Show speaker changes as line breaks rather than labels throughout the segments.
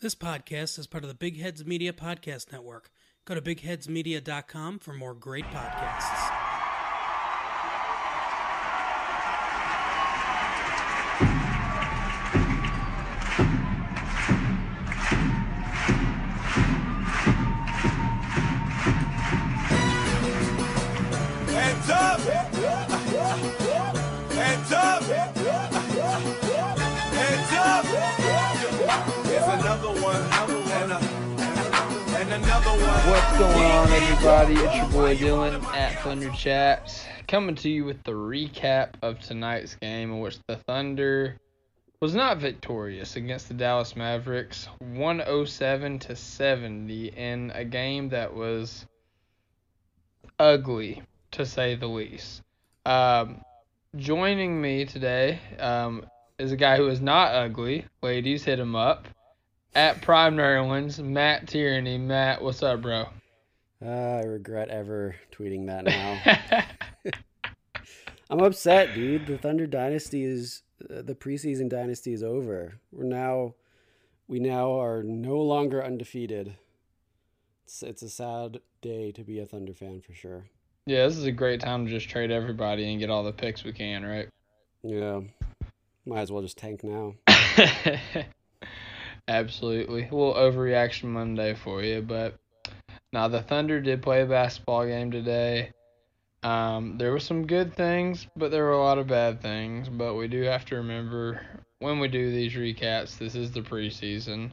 This podcast is part of the Big Heads Media Podcast Network. Go to bigheadsmedia.com for more great podcasts.
Hands up! Hands up! Hands up!
What's going on, everybody? It's your boy Dylan at Thunder Chats, coming to you with the recap of tonight's game, in which the Thunder was not victorious against the Dallas Mavericks, 107 to 70, in a game that was ugly, to say the least. Um, joining me today um, is a guy who is not ugly. Ladies, hit him up. At Prime Nerlens, Matt Tierney. Matt, what's up, bro?
Uh, I regret ever tweeting that now. I'm upset, dude. The Thunder dynasty is uh, the preseason dynasty is over. We're now we now are no longer undefeated. It's it's a sad day to be a Thunder fan for sure.
yeah, this is a great time to just trade everybody and get all the picks we can, right?
Yeah. Might as well just tank now.
Absolutely. A little overreaction Monday for you, but now the Thunder did play a basketball game today. Um, there were some good things, but there were a lot of bad things. But we do have to remember when we do these recaps, this is the preseason.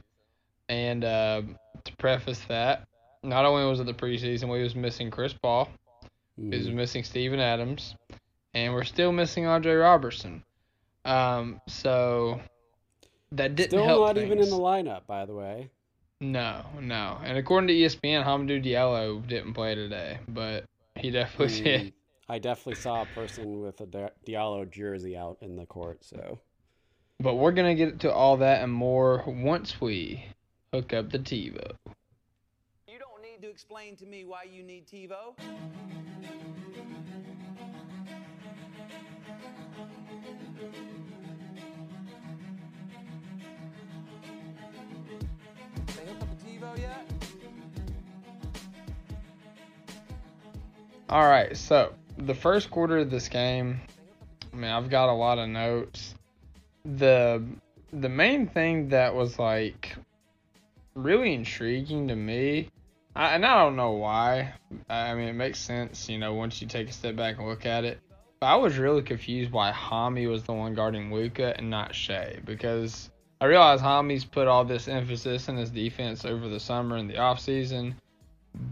And uh, to preface that, not only was it the preseason, we was missing Chris Paul, we was
Mhm.
missing Steven Adams, and we're still missing Andre Roberson. Um, so that didn't
Still
help
not even in the lineup, by the way.
No, no. And according to ESPN, Hamidou Diallo didn't play today, but he definitely
Mm,
did.
I definitely saw a person with a Di- Diallo jersey out in the court, so
But we're gonna get to all that and more once we hook up the TiVo.
You don't need to explain to me why you need TiVo.
All right, so the first quarter of this game, I mean, I've got a lot of notes. The the main thing that was like really intriguing to me, I, and I don't know why. I mean, it makes sense, you know, once you take a step back and look at it. But I was really confused why Hami was the one guarding Luka and not Shea because I realize Hami's put all this emphasis in his defense over the summer and the offseason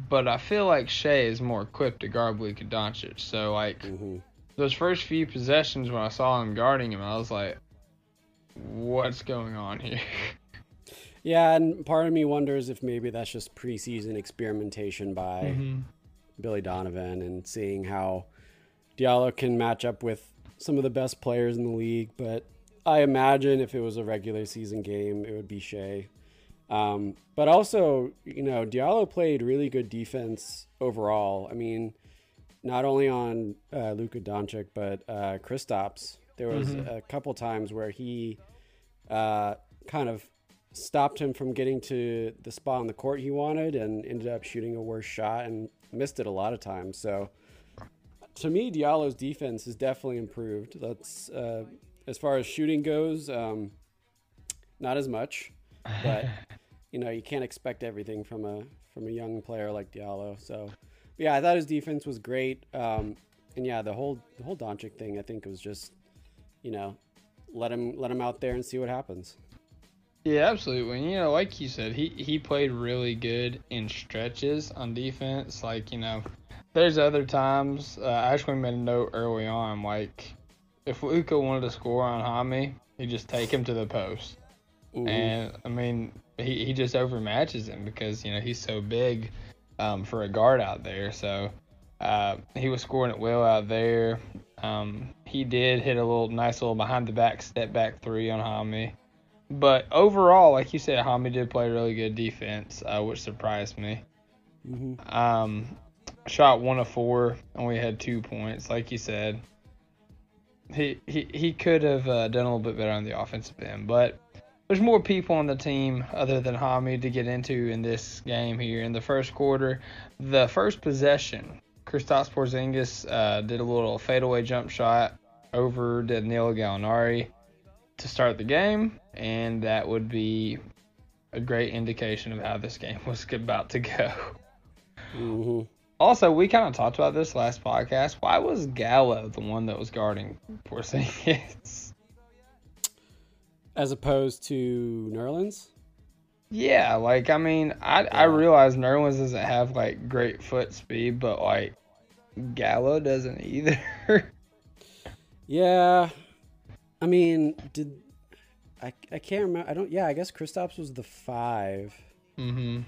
but I feel like Shea is more equipped to guard Luka Doncic. So like
mhm.
those first few possessions when I saw him guarding him, I was like, "What's going on here?"
Yeah, and part of me wonders if maybe that's just preseason experimentation by Billy Donovan and seeing how Diallo can match up with some of the best players in the league. But I imagine if it was a regular season game, it would be Shea. Um, but also, you know, Diallo played really good defense overall. I mean, not only on uh, Luka Doncic, but uh, Kristaps. There was a couple times where he uh, kind of stopped him from getting to the spot on the court he wanted and ended up shooting a worse shot and missed it a lot of times. So to me, Diallo's defense has definitely improved. That's uh, as far as shooting goes, um, not as much, but you know you can't expect everything from a from a young player like Diallo. So yeah, I thought his defense was great. Um, and yeah, the whole the whole Doncic thing I think was just you know let him let him out there and see what happens.
Yeah, absolutely. And, you know, like you said, he he played really good in stretches on defense. Like you know, there's other times. Uh, I actually made a note early on, like if Luka wanted to score on Hami, he'd just take him to the post.
Mhm.
And I mean, he he just overmatches him because you know he's so big um, for a guard out there. So uh, he was scoring it well out there. Um, he did hit a little nice little behind the back step back three on Hami. But overall, like you said, Hami did play really good defense, uh, which surprised me.
Mm-hmm.
Um, shot one of four, only had two points. Like you said, he he, he could have uh, done a little bit better on the offensive end, but there's more people on the team other than Hami to get into in this game here. In the first quarter, the first possession, Kristaps Porzingis uh, did a little fadeaway jump shot over Danilo Gallinari to start the game, and that would be a great indication of how this game was about to go.
Mm-hmm.
Also, we kind of talked about this last podcast. Why was Gallo the one that was guarding Porzingis?
As opposed to Nerlens.
yeah, like I mean, I I realize Nerlens doesn't have like great foot speed, but like Gallo doesn't either.
Yeah, I mean, did I? I can't remember. I don't. Yeah, I guess Kristaps was the five.
mm-hmm.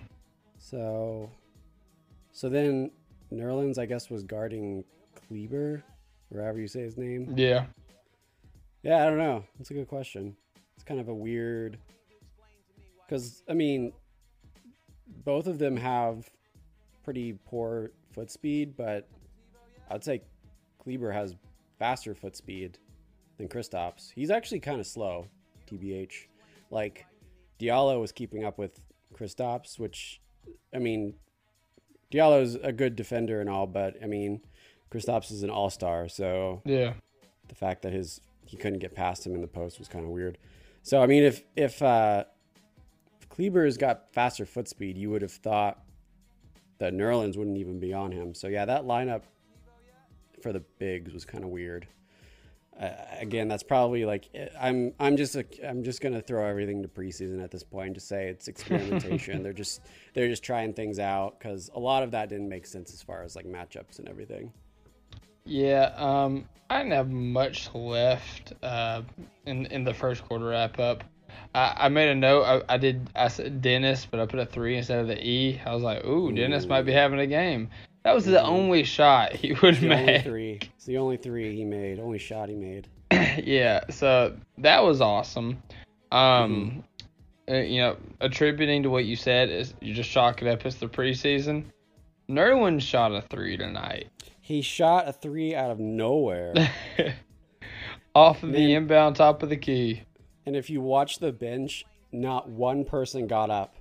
So, so then Nerlens, I guess, was guarding Kleber, or however you say his name.
Yeah.
Yeah, I don't know. That's a good question. Kind of a weird, because I mean, both of them have pretty poor foot speed, but I'd say Kleber has faster foot speed than Kristaps. He's actually kind of slow, tbh. Like Diallo was keeping up with Kristaps, which I mean, Diallo's a good defender and all, but I mean, Kristaps is an all-star, so
Yeah.
the fact that his he couldn't get past him in the post was kind of weird. So I mean, if if uh, if Kleber's got faster foot speed, you would have thought that Nerlens wouldn't even be on him. So yeah, that lineup for the bigs was kind of weird. Uh, again, that's probably like I'm I'm just a, I'm just gonna throw everything to preseason at this point and just say it's experimentation. they're just they're just trying things out because a lot of that didn't make sense as far as like matchups and everything.
Yeah, um, I didn't have much left uh, in in the first quarter wrap up. I, I made a note. I, I did. I said Dennis, but I put a three instead of the E. I was like, "Ooh, Dennis might be having a game." That was the only shot he would make.
three, it's the only three he made, only shot he made.
yeah, so that was awesome. Um, uh, you know, attributing to what you said is you just chalk it up as the preseason. Nerlens shot a three tonight.
He shot a three out of nowhere.
Off of the inbound top of the key.
and if you watch the bench, not one person got up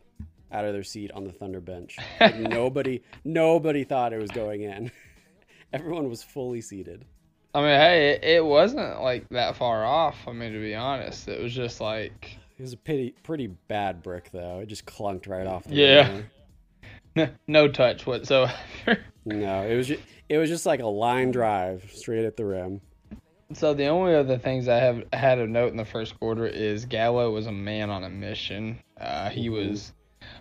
out of their seat on the Thunder bench. Like nobody, nobody thought it was going in. Everyone was fully seated.
I mean, hey, it, it wasn't like that far off. I mean, to be honest, it was just like,
It was a pretty, pretty bad brick though. It just clunked right off. The
Yeah. no, no touch whatsoever.
No, it was just, it was just like a line drive straight at the rim.
so the only other things I have had a note in the first quarter is Gallo was a man on a mission. Uh, he was,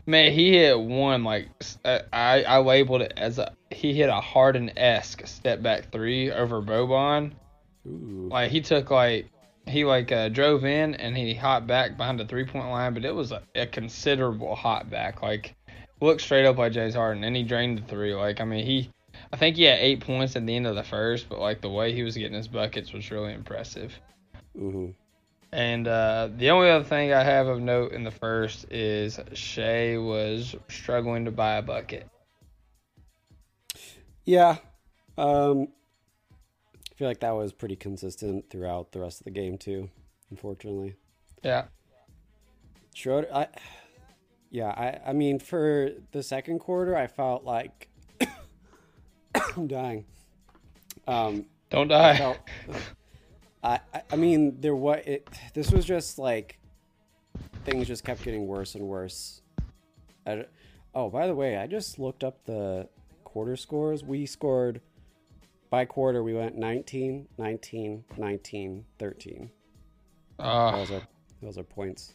man, he hit one like uh, I I labeled it as a he hit a Harden esque step back three over Boban.
Ooh.
Like he took like he like uh, drove in and he hot back behind the three point line, but it was a, a considerable hot back. Like looked straight up like James Harden, and he drained the three. Like I mean, he I think he had eight points at the end of the first, but like the way he was getting his buckets was really impressive.
hmm
And uh, the only other thing I have of note in the first is Shea was struggling to buy a bucket.
Yeah. Um, I feel like that was pretty consistent throughout the rest of the game too. Unfortunately.
Yeah,
Schroeder, I, yeah, I, I mean, for the second quarter, I felt like I'm dying. Um,
don't die.
felt, I, I- I mean, there was it. This was just like things just kept getting worse and worse. I oh, by the way, I just looked up the quarter scores. We scored by quarter. We went 19, 19, 19, 13. That
Uh,
those are points.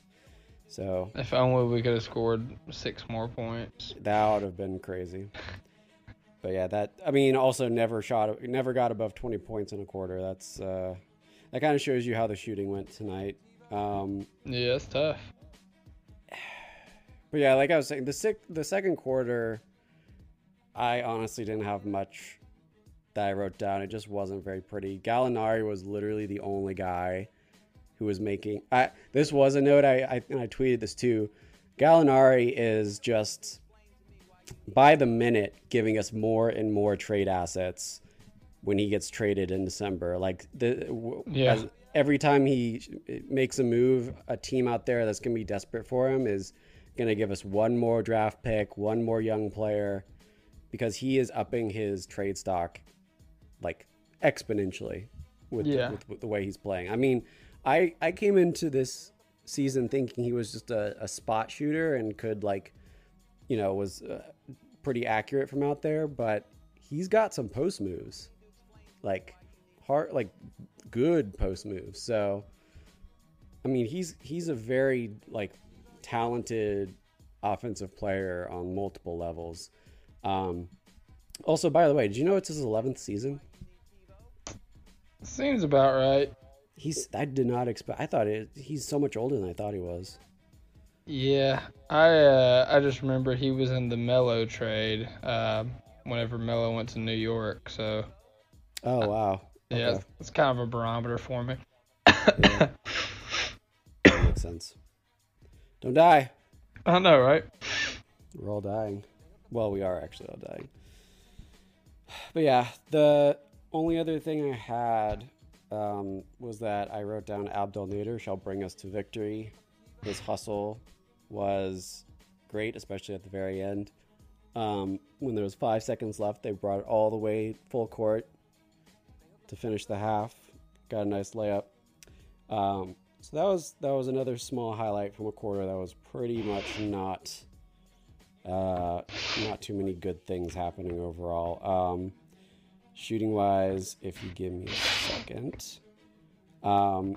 So
if only we could have scored six more points.
that would have been crazy. But yeah, that I mean, also never shot, never got above twenty points in a quarter. That's uh, that kind of shows you how the shooting went tonight. Um,
Yeah, it's tough.
But yeah, like I was saying, the sec- the second quarter, I honestly didn't have much that I wrote down. It just wasn't very pretty. Gallinari was literally the only guy who was making. I this was a note I, I and I tweeted this too. Gallinari is just by the minute giving us more and more trade assets when he gets traded in December. Like the
Yeah.
every time he uh, makes a move, a team out there that's going to be desperate for him is going to give us one more draft pick, one more young player, because he is upping his trade stock like exponentially with,
Yeah.
with, with the way he's playing. I mean, I I came into this season thinking he was just a, a spot shooter and could like, you know, was uh, pretty accurate from out there, but he's got some post moves, like hard, like good post moves. So, I mean, he's he's a very like talented offensive player on multiple levels. Um, also, by the way, did you know it's his 11th season?
Seems about right.
He's I did not expect. I thought it. He's so much older than I thought he was.
Yeah, I uh, I just remember he was in the Melo trade um, whenever Melo went to New York. So
Oh wow.
yeah,
Okay.
it's, it's kind of a barometer for me.
Yeah. Makes sense. Don't die.
I know, right?
We're all dying. Well, we are actually all dying. But yeah, the only other thing I had um, was that I wrote down Abdel Nader shall bring us to victory. His hustle was great, especially at the very end. Um, when there was five seconds left, they brought it all the way full court to finish the half. Got a nice layup. Um, so that was that was another small highlight from a quarter that was pretty much not uh, not too many good things happening overall. Um, shooting wise, if you give me a second, um,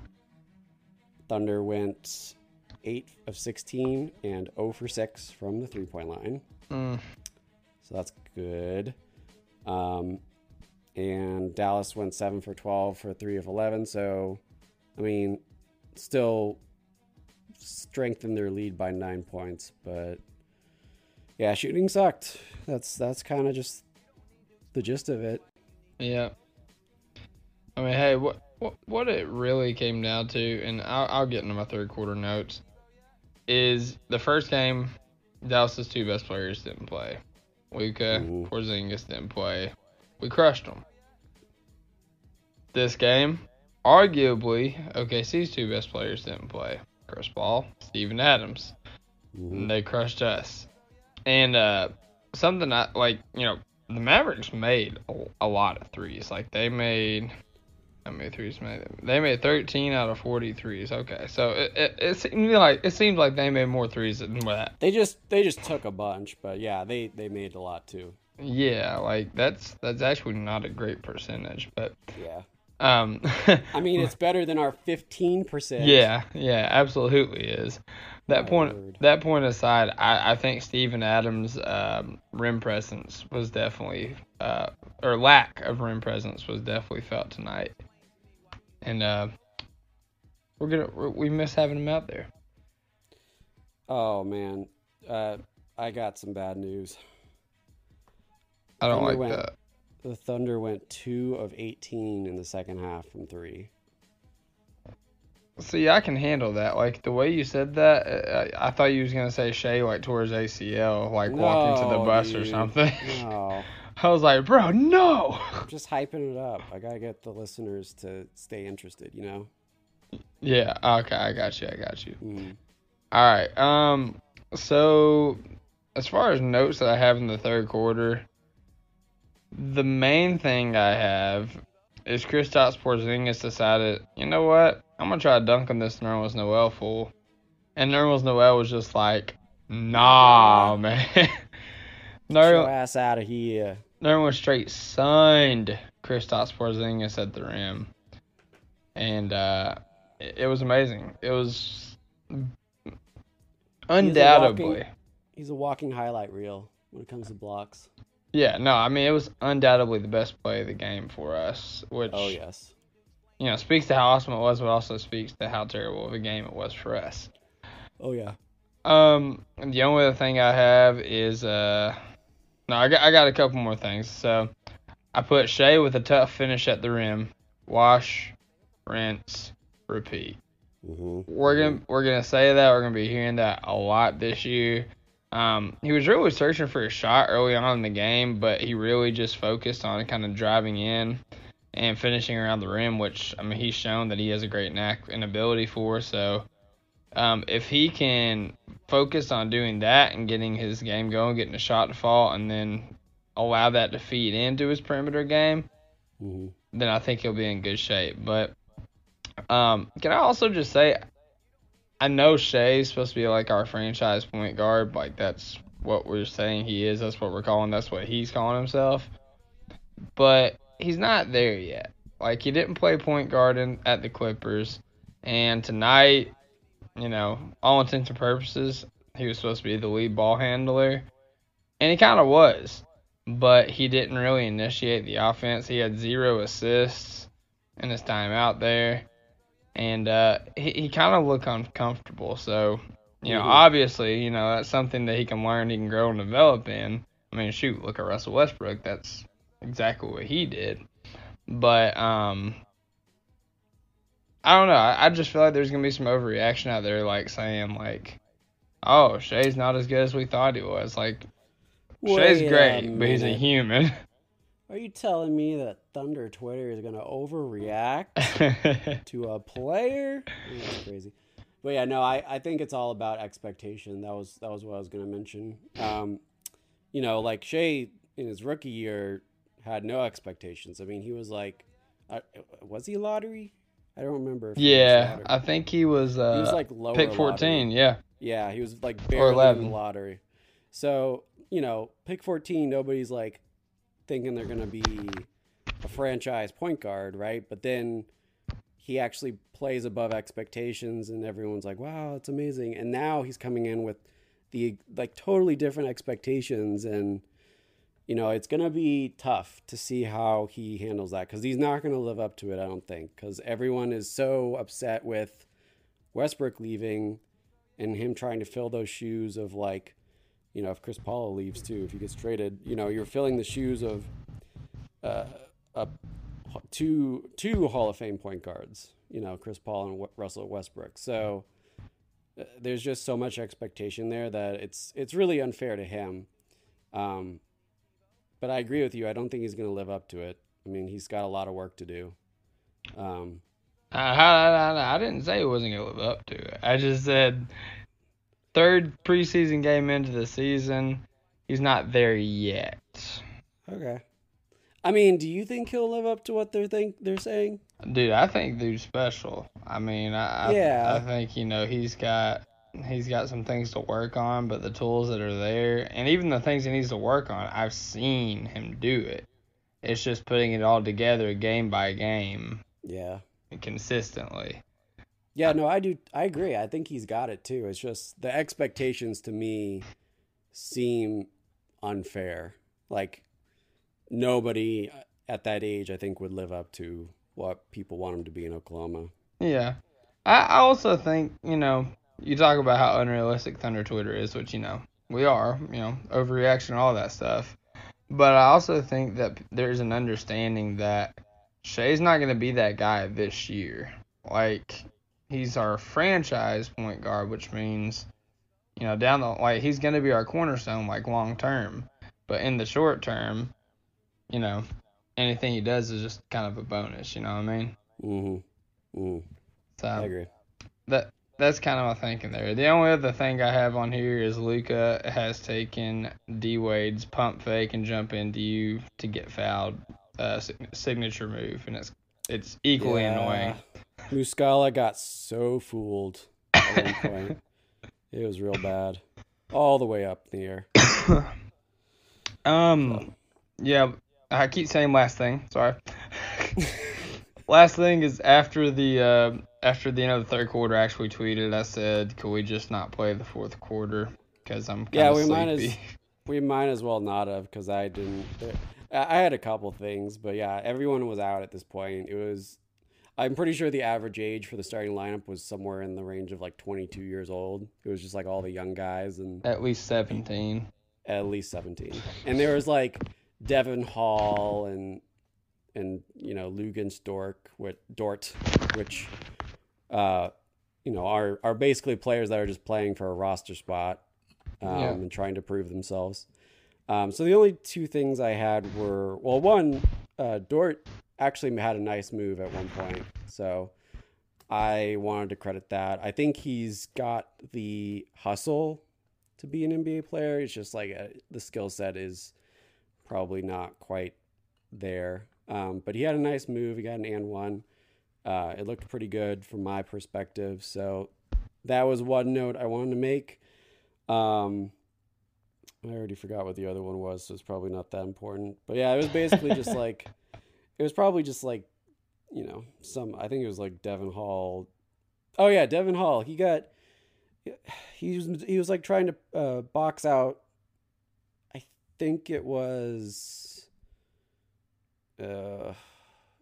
Thunder went eight of sixteen and zero for six from the three point line,
Mm.
so that's good. Um, and Dallas went seven for twelve for three of eleven. So, I mean, still strengthened their lead by nine points, but yeah, shooting sucked. That's that's kind of just the gist of it.
Yeah. I mean, hey, what what what it really came down to, and I'll, I'll get into my third quarter notes, is the first game, Dallas's two best players didn't play. Luka. Porzingis didn't play. We crushed them. This game, arguably, OKC's two best players didn't play. Chris Paul, Steven Adams.
Mhm.
They crushed us. And uh, something I like, you know, the Mavericks made a, a lot of threes. Like they made, how many threes made? They made 13 out of forty threes. Okay, so it it, it seemed like it seems like they made more threes than that.
They just they just took a bunch, but yeah, they they made a lot too.
Yeah, like that's that's actually not a great percentage, but
Yeah,
um,
I mean it's better than our fifteen percent.
Yeah, yeah, absolutely is. That
My
point,
word.
that point aside, I, I think Steven Adams' um, rim presence was definitely, uh, or lack of rim presence was definitely felt tonight, and uh, we're gonna we're, we miss having him out there.
Oh man, uh, I got some bad news.
I don't
Thunder
like
went-
that.
The Thunder went two of eighteen in the second half from three.
See, I can handle that. Like the way you said that, uh, I, I thought you was gonna say Shea like his ACL, like walking to the
No,
bus or something.
No,
I was like, bro, no.
Just hyping it up. I gotta get the listeners to stay interested. You know.
Yeah. Okay, I got you. I got you.
Mm.
All right. Um. So, as far as notes that I have in the third quarter, the main thing I have is Kristaps Porzingis decided, you know what? I'm gonna try dunking this Nerlens Noel fool, and Nerlens Noel was just like, Nah, man.
Get your ass out of here.
Nerlens straight signed Kristaps Porzingis at the rim, and uh, it, it was amazing. It was undoubtedly.
walking- He's a walking highlight reel when it comes to blocks.
Yeah, no, I mean it was undoubtedly the best play of the game for us, which
Oh yes.
you know speaks to how awesome it was, but also speaks to how terrible of a game it was for us.
Oh yeah.
Um, the only other thing I have is uh, no, I got I got a couple more things. So, I put Shea with a tough finish at the rim. Wash, rinse, repeat.
hmm
We're gonna we're gonna say that we're gonna be hearing that a lot this year. Um, he was really searching for a shot early on in the game, but he really just focused on kind of driving in and finishing around the rim, which I mean he's shown that he has a great knack and ability for. So, um, if he can focus on doing that and getting his game going, getting a shot to fall, and then allow that to feed into his perimeter game,
hmm
then I think he'll be in good shape. But um, can I also just say, I know Shea's supposed to be like our franchise point guard. Like that's what we're saying he is. That's what we're calling. That's what he's calling himself. But he's not there yet. Like he didn't play point guard in, at the Clippers, and tonight, you know, all intents and purposes, he was supposed to be the lead ball handler, and he kind of was but he didn't really initiate the offense. He had zero assists in his time out there, and uh, he he kind of looked uncomfortable. So, you know,
Mhm.
obviously, you know that's something that he can learn, he can grow and develop in. I mean, shoot, look at Russell Westbrook. That's exactly what he did. But um, I don't know. I, I just feel like there's gonna be some overreaction out there, like saying like, "Oh, Shea's not as good as we thought he was." Like,
Wait a
great, but he's a human.
Are you telling me that Thunder Twitter is gonna overreact to a player? That's crazy. But yeah, no, I, I think it's all about expectation. That was that was what I was gonna mention. Um, you know, like Shea in his rookie year had no expectations. I mean, he was like, uh, was he lottery? I don't remember. If
yeah. I think he was. Uh,
he was like lower
pick
lottery.
fourteen. Yeah,
Yeah, he was like barely in
11.
the lottery. So, you know, pick 14, nobody's like thinking they're going to be a franchise point guard, right? But then he actually plays above expectations and everyone's like, "Wow, it's amazing." And now he's coming in with the like totally different expectations and you know, it's going to be tough to see how he handles that cuz he's not going to live up to it, I don't think, cuz everyone is so upset with Westbrook leaving and him trying to fill those shoes of like, you know, if Chris Paul leaves too, if he gets traded, you know, you're filling the shoes of uh, a, two two Hall of Fame point guards, you know, Chris Paul and w- Russell Westbrook. So uh, there's just so much expectation there that it's it's really unfair to him. Um, but I agree with you. I don't think he's going to live up to it. I mean, he's got a lot of work to do. Um,
I, I, I, I didn't say he wasn't gonna live up to it. I just said third preseason game into the season, he's not there yet.
okay. I mean, do you think he'll live up to what they're think they're saying?
Dude, I think dude's special. I mean, I, I
Yeah.
I think you know he's got he's got some things to work on, but the tools that are there, and even the things he needs to work on, I've seen him do it. It's just putting it all together game by game
Yeah.
consistently.
Yeah, no, I do. I agree. I think he's got it too. It's just the expectations to me seem unfair. Like nobody at that age, I think, would live up to what people want him to be in Oklahoma.
Yeah. I, I also think, you know, you talk about how unrealistic Thunder Twitter is, which, you know, we are, you know, overreaction, all that stuff. But I also think that there's an understanding that Shea's not going to be that guy this year. Like, he's our franchise point guard, which means, you know, down the, like, he's going to be our cornerstone, like, long term. But in the short term, you know, anything he does is just kind of a bonus, you know what I mean?
Mm-hmm. Mm,
So,
I agree.
that that's kind of my thinking there. The only other thing I have on here is Luka has taken D Wade's pump fake and jump into you to get fouled uh, signature move, and it's it's equally annoying.
Muscala got so fooled at one point. it was real bad. All the way up in the air.
Um, yeah, I keep saying last thing. Sorry. last thing is after the uh, after the end of the third quarter, I actually tweeted. I said, "Could we just not play the fourth quarter? Because I'm
Yeah, we might as we might as well not have because I didn't. I had a couple things, but yeah, everyone was out at this point. It was. I'm pretty sure the average age for the starting lineup was somewhere in the range of like 22 years old. It was just like all the young guys and
At least 17.
at least 17. And there was like Devon Hall and and you know Lugan Stork with Dort, which uh you know are are basically players that are just playing for a roster spot um,
Yeah.
and trying to prove themselves. Um, so the only two things I had were well, one uh, Dort actually had a nice move at one point, so I wanted to credit that. I think he's got the hustle to be an NBA player. It's just like uh the skill set is probably not quite there. Um, but he had a nice move. He got an and one. Uh, it looked pretty good from my perspective. So that was one note I wanted to make. Um, I already forgot what the other one was, so it's probably not that important. But yeah, it was basically just like it was probably just like you know some. I think it was like Devon Hall. Oh yeah, Devon Hall. He got he was he was like trying to uh, box out. I think it was uh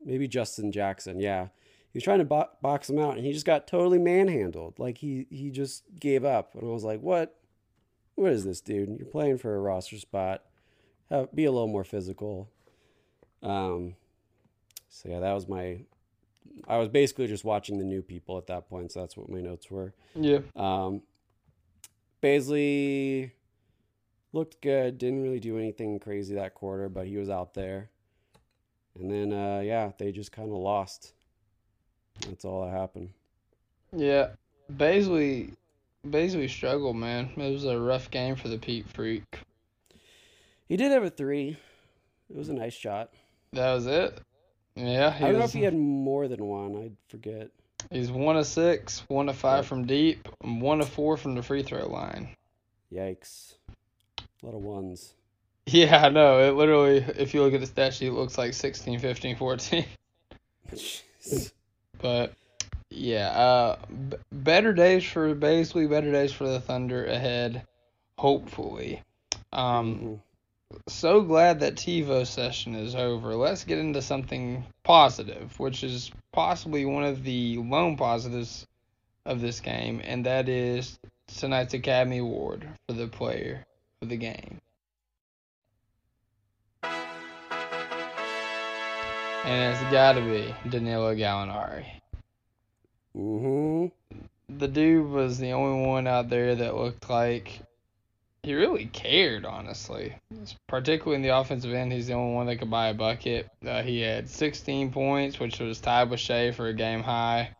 maybe Justin Jackson. Yeah, he was trying to bo- box him out, and he just got totally manhandled. Like he he just gave up, and I was like, what? What is this, dude? You're playing for a roster spot. Have, be a little more physical. Um. So yeah, that was my. I was basically just watching the new people at that point, so that's what my notes were.
Yeah.
Um, Bazley looked good. Didn't really do anything crazy that quarter, but he was out there. And then, uh, yeah, they just kind of lost. That's all that happened.
Yeah. Bazley, Bazley struggled, man. It was a rough game for the Pete Freak.
He did have a three. It was a nice shot.
That was it. Yeah, he
I don't know if he had more than one. I forget.
he's one of six, one of five from deep, and one of four from the free throw line.
Yikes. A lot of ones.
Yeah, I know. It literally, if you look at the stat sheet, it looks like 16, 15, 14. But yeah, uh, b- better days for Bazley, better days for the Thunder ahead, hopefully. Um,
Mhm.
so glad that TiVo session is over. Let's get into something positive, which is possibly one of the lone positives of this game, and that is tonight's Academy Award for the player of the game. And it's got to be Danilo Gallinari.
Mhm.
The dude was the only one out there that looked like he really cared, honestly. Particularly in the offensive end, he's the only one that could buy a bucket. Uh, he had 16 points, which was tied with Shea for a game high.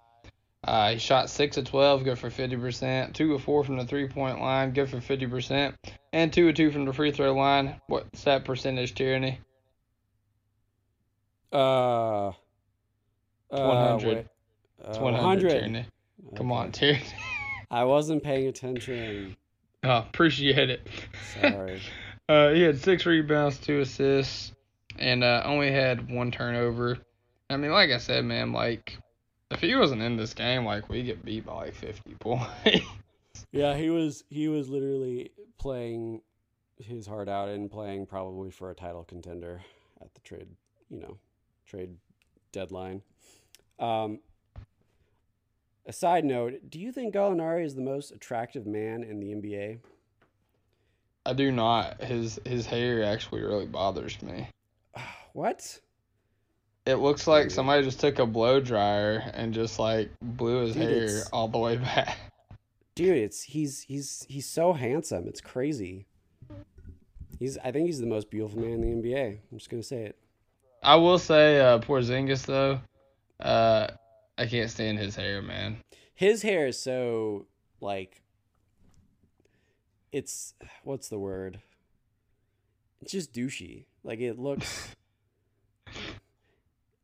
Uh, he shot 6 of 12, good for 50%. 2 of 4 from the three point line, good for 50%. And 2 of 2 from the free throw line. What's that percentage, Tierney?
Uh. uh,
100.
wait.
It's
Uh,
100, Tierney. Come
Okay.
on, Tierney.
I wasn't paying attention.
oh, appreciate it.
Sorry.
Uh, he had six rebounds, two assists, and uh, only had one turnover. I mean, like I said, man, like if he wasn't in this game, like we get beat by like 50 points.
Yeah, he was he was literally playing his heart out and playing probably for a title contender at the trade, you know, trade deadline. Um, a side note, do you think Gallinari is the most attractive man in the NBA?
I do not. His his hair actually really bothers me.
What?
It looks like somebody just took a blow dryer and just like blew his
Dude,
hair all the way back.
Dude, it's he's he's he's so handsome. It's crazy. He's I think he's the most beautiful man in the NBA. I'm just gonna say it.
I will say, uh, poor Porzingis though, uh, I can't stand his hair, man.
his hair is so like it's what's the word it's just douchey like it looks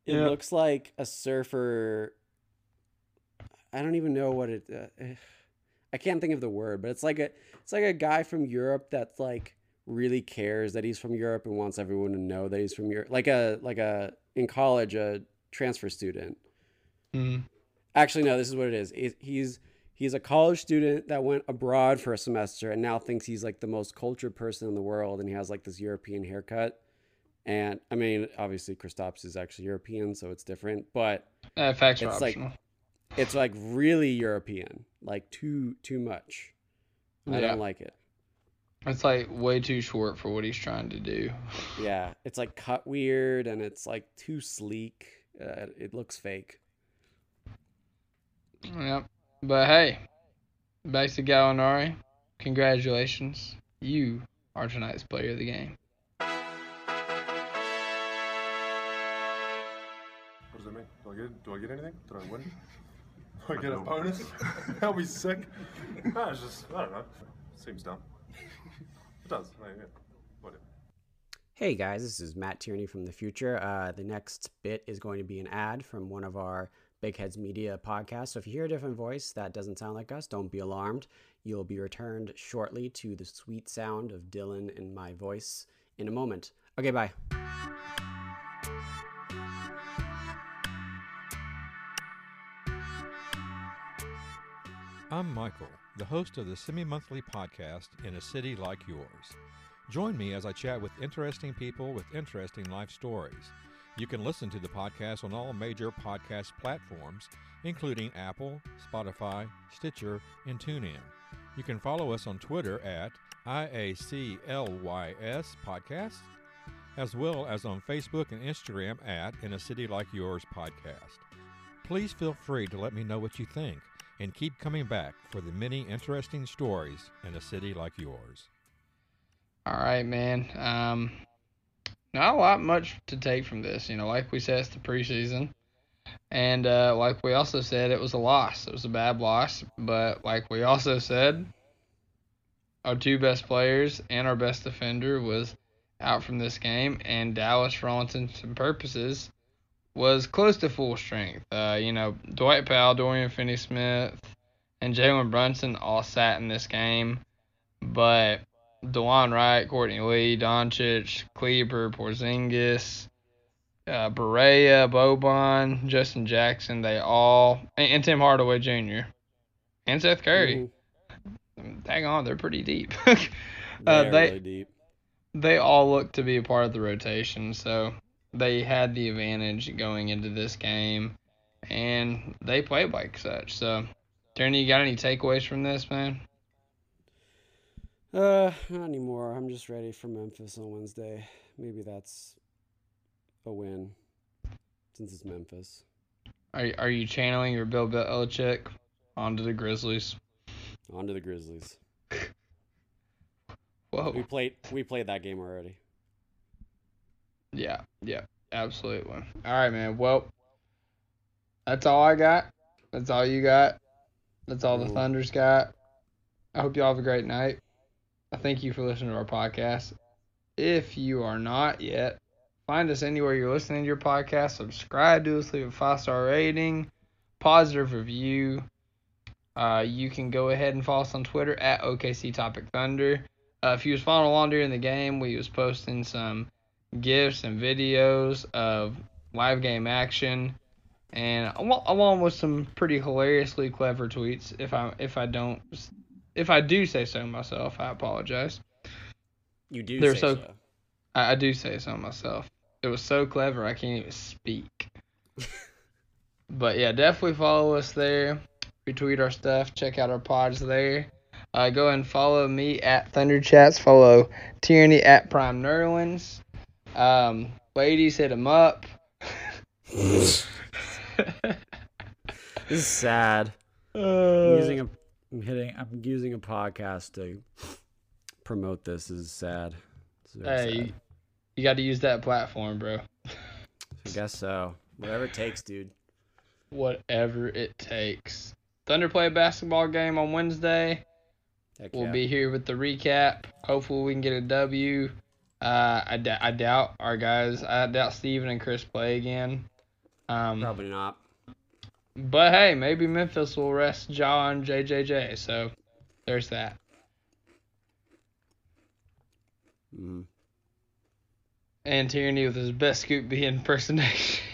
it
Yeah.
looks like a surfer i don't even know what it uh, i can't think of the word but it's like a it's like a guy from europe that's like really cares that he's from europe and wants everyone to know that he's from europe like a like a in college a transfer student
Mm.
Actually, no. This is what it is. He's he's a college student that went abroad for a semester and now thinks he's like the most cultured person in the world, and he has like this European haircut. And I mean, obviously, Kristaps is actually European, so it's different. But
Uh, facts
It's like-
optional.
It's like really European, like too too much. I
Yeah.
don't like it.
It's like way too short for what he's trying to do.
Yeah, it's like cut weird and it's like too sleek. Uh, it looks fake.
Yep. But hey, back to Gallinari. Congratulations. You are tonight's player of the game.
What does that mean? Do I get do I get anything? Did I win? Do I get a bonus? That'll be sick. No, it's just I don't know. Seems dumb. It does. I yeah. Whatever.
Hey guys, this is Matt Tierney from the future. Uh, the next bit is going to be an ad from one of our Big Heads Media podcasts. So if you hear a different voice that doesn't sound like us, don't be alarmed. You'll be returned shortly to the sweet sound of Dylan and my voice in a moment. Okay, bye.
I'm Michael, the host of the semi monthly podcast In a City Like Yours. Join me as I chat with interesting people with interesting life stories. You can listen to the podcast on all major podcast platforms, including Apple, Spotify, Stitcher, and TuneIn. You can follow us on Twitter at IACLYS Podcast, as well as on Facebook and Instagram at In a City Like Yours Podcast. Please feel free to let me know what you think and keep coming back for the many interesting stories in a city like yours.
All right, man. Um, not a lot much to take from this. You know, like we said, it's the preseason. And uh, like we also said, it was a loss. It was a bad loss. But like we also said, our two best players and our best defender was out from this game. And Dallas, for all intents and purposes, was close to full strength. Uh, you know, Dwight Powell, Dorian Finney-Smith, and Jalen Brunson all sat in this game. But Delon Wright, Courtney Lee, Doncic, Kleber, Porzingis, uh, Barea, Boban, Justin Jackson, they all, and, and Tim Hardaway Jr. and Seth Curry. Hang on, they're pretty deep. uh,
They're
they
really deep.
they all look to be a part of the rotation, so they had the advantage going into this game, and they played like such. So, Tony, you got any takeaways from this, man?
Uh, not anymore. I'm just ready for Memphis on Wednesday. Maybe that's a win since it's Memphis.
Are are you channeling your Bill Belichick onto the Grizzlies?
On to the Grizzlies.
Whoa.
We played we played that game already.
Yeah, yeah, absolutely. All right, man. Well, that's all I got. That's all you got. That's all the. Thunders got. I hope y'all have a great night. I thank you for listening to our podcast. If you are not yet, find us anywhere you're listening to your podcast. Subscribe to us, leave a five star rating, positive review. Uh, you can go ahead and follow us on Twitter at OKC Topic Thunder. Uh, if you was following along during the game, we was posting some gifs and videos of live game action, and al- along with some pretty hilariously clever tweets. If I if I don't if I do say so myself, I apologize.
You do
They're
say
so-
so.
I, I do say so myself. It was so clever I can't even speak. but yeah, definitely follow us there. Retweet our stuff. Check out our pods there. Uh, go and follow me at Thunder Chats. Follow Tierney at Prime Nerlens. Um, ladies, hit him up.
This is sad. I'm
Uh,
using a I'm hitting I'm using a podcast to promote this. this is sad.
Hey,
sad.
you, you got to use that platform, bro.
I guess so. Whatever it takes, dude.
Whatever it takes. Thunder play a basketball game on Wednesday.
Heck
We'll
yeah.
be here with the recap. Hopefully, we can get a W. Uh, I, d- I doubt our guys. I doubt Steven and Chris play again. Um,
probably not.
but hey, maybe Memphis will rest John JJJ. So there's that.
Mhm.
And Tierney with his best Scoop B impersonation.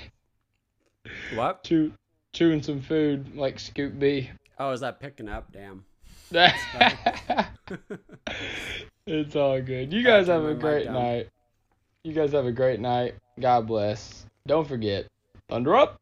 What?
Chew, chewing some food like Scoop B.
Oh, is that picking up? Damn.
it's all good. You guys have a great night. You guys have a great night. God bless. Don't forget, thunder up.